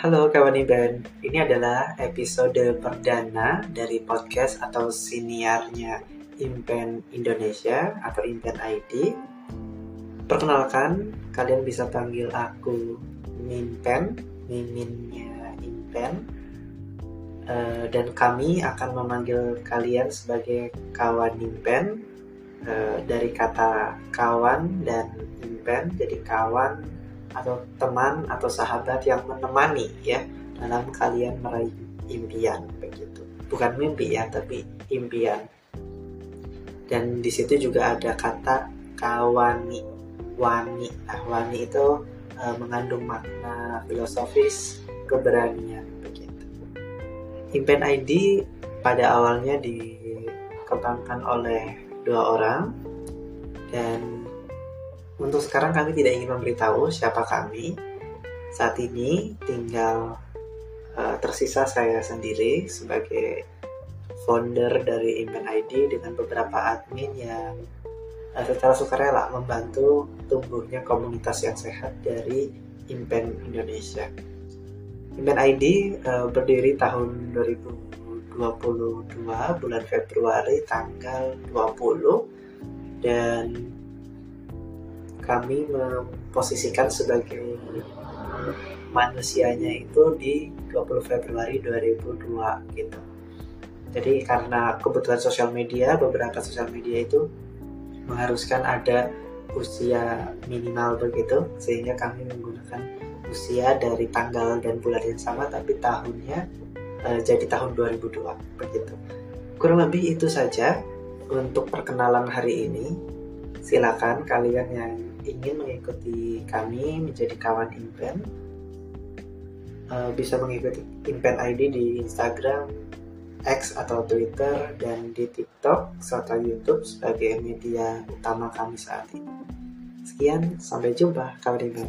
Halo kawan Iban, ini adalah episode perdana dari podcast atau siniarnya Impen Indonesia atau Impen ID. Perkenalkan, kalian bisa panggil aku Mimpen, miminnya Impen. Uh, dan kami akan memanggil kalian sebagai kawan Impen uh, dari kata kawan dan Impen, jadi kawan atau teman atau sahabat yang menemani ya dalam kalian meraih impian begitu. Bukan mimpi ya tapi impian. Dan di situ juga ada kata kawani. Wani. Nah wani itu e, mengandung makna filosofis keberanian begitu. Impian ID pada awalnya dikembangkan oleh dua orang dan untuk sekarang kami tidak ingin memberitahu siapa kami. Saat ini tinggal uh, tersisa saya sendiri sebagai founder dari Impen ID dengan beberapa admin yang uh, secara sukarela membantu tumbuhnya komunitas yang sehat dari Impen Indonesia. Impen ID uh, berdiri tahun 2022 bulan Februari tanggal 20 dan kami memposisikan sebagai manusianya itu di 20 Februari 2002 gitu. Jadi karena kebutuhan sosial media, beberapa sosial media itu mengharuskan ada usia minimal begitu, sehingga kami menggunakan usia dari tanggal dan bulan yang sama, tapi tahunnya uh, jadi tahun 2002 begitu. Kurang lebih itu saja untuk perkenalan hari ini. Silakan kalian yang ingin mengikuti kami menjadi kawan Impen uh, bisa mengikuti Impen ID di Instagram, X atau Twitter dan di TikTok serta YouTube sebagai media utama kami saat ini. Sekian, sampai jumpa kawan Impen.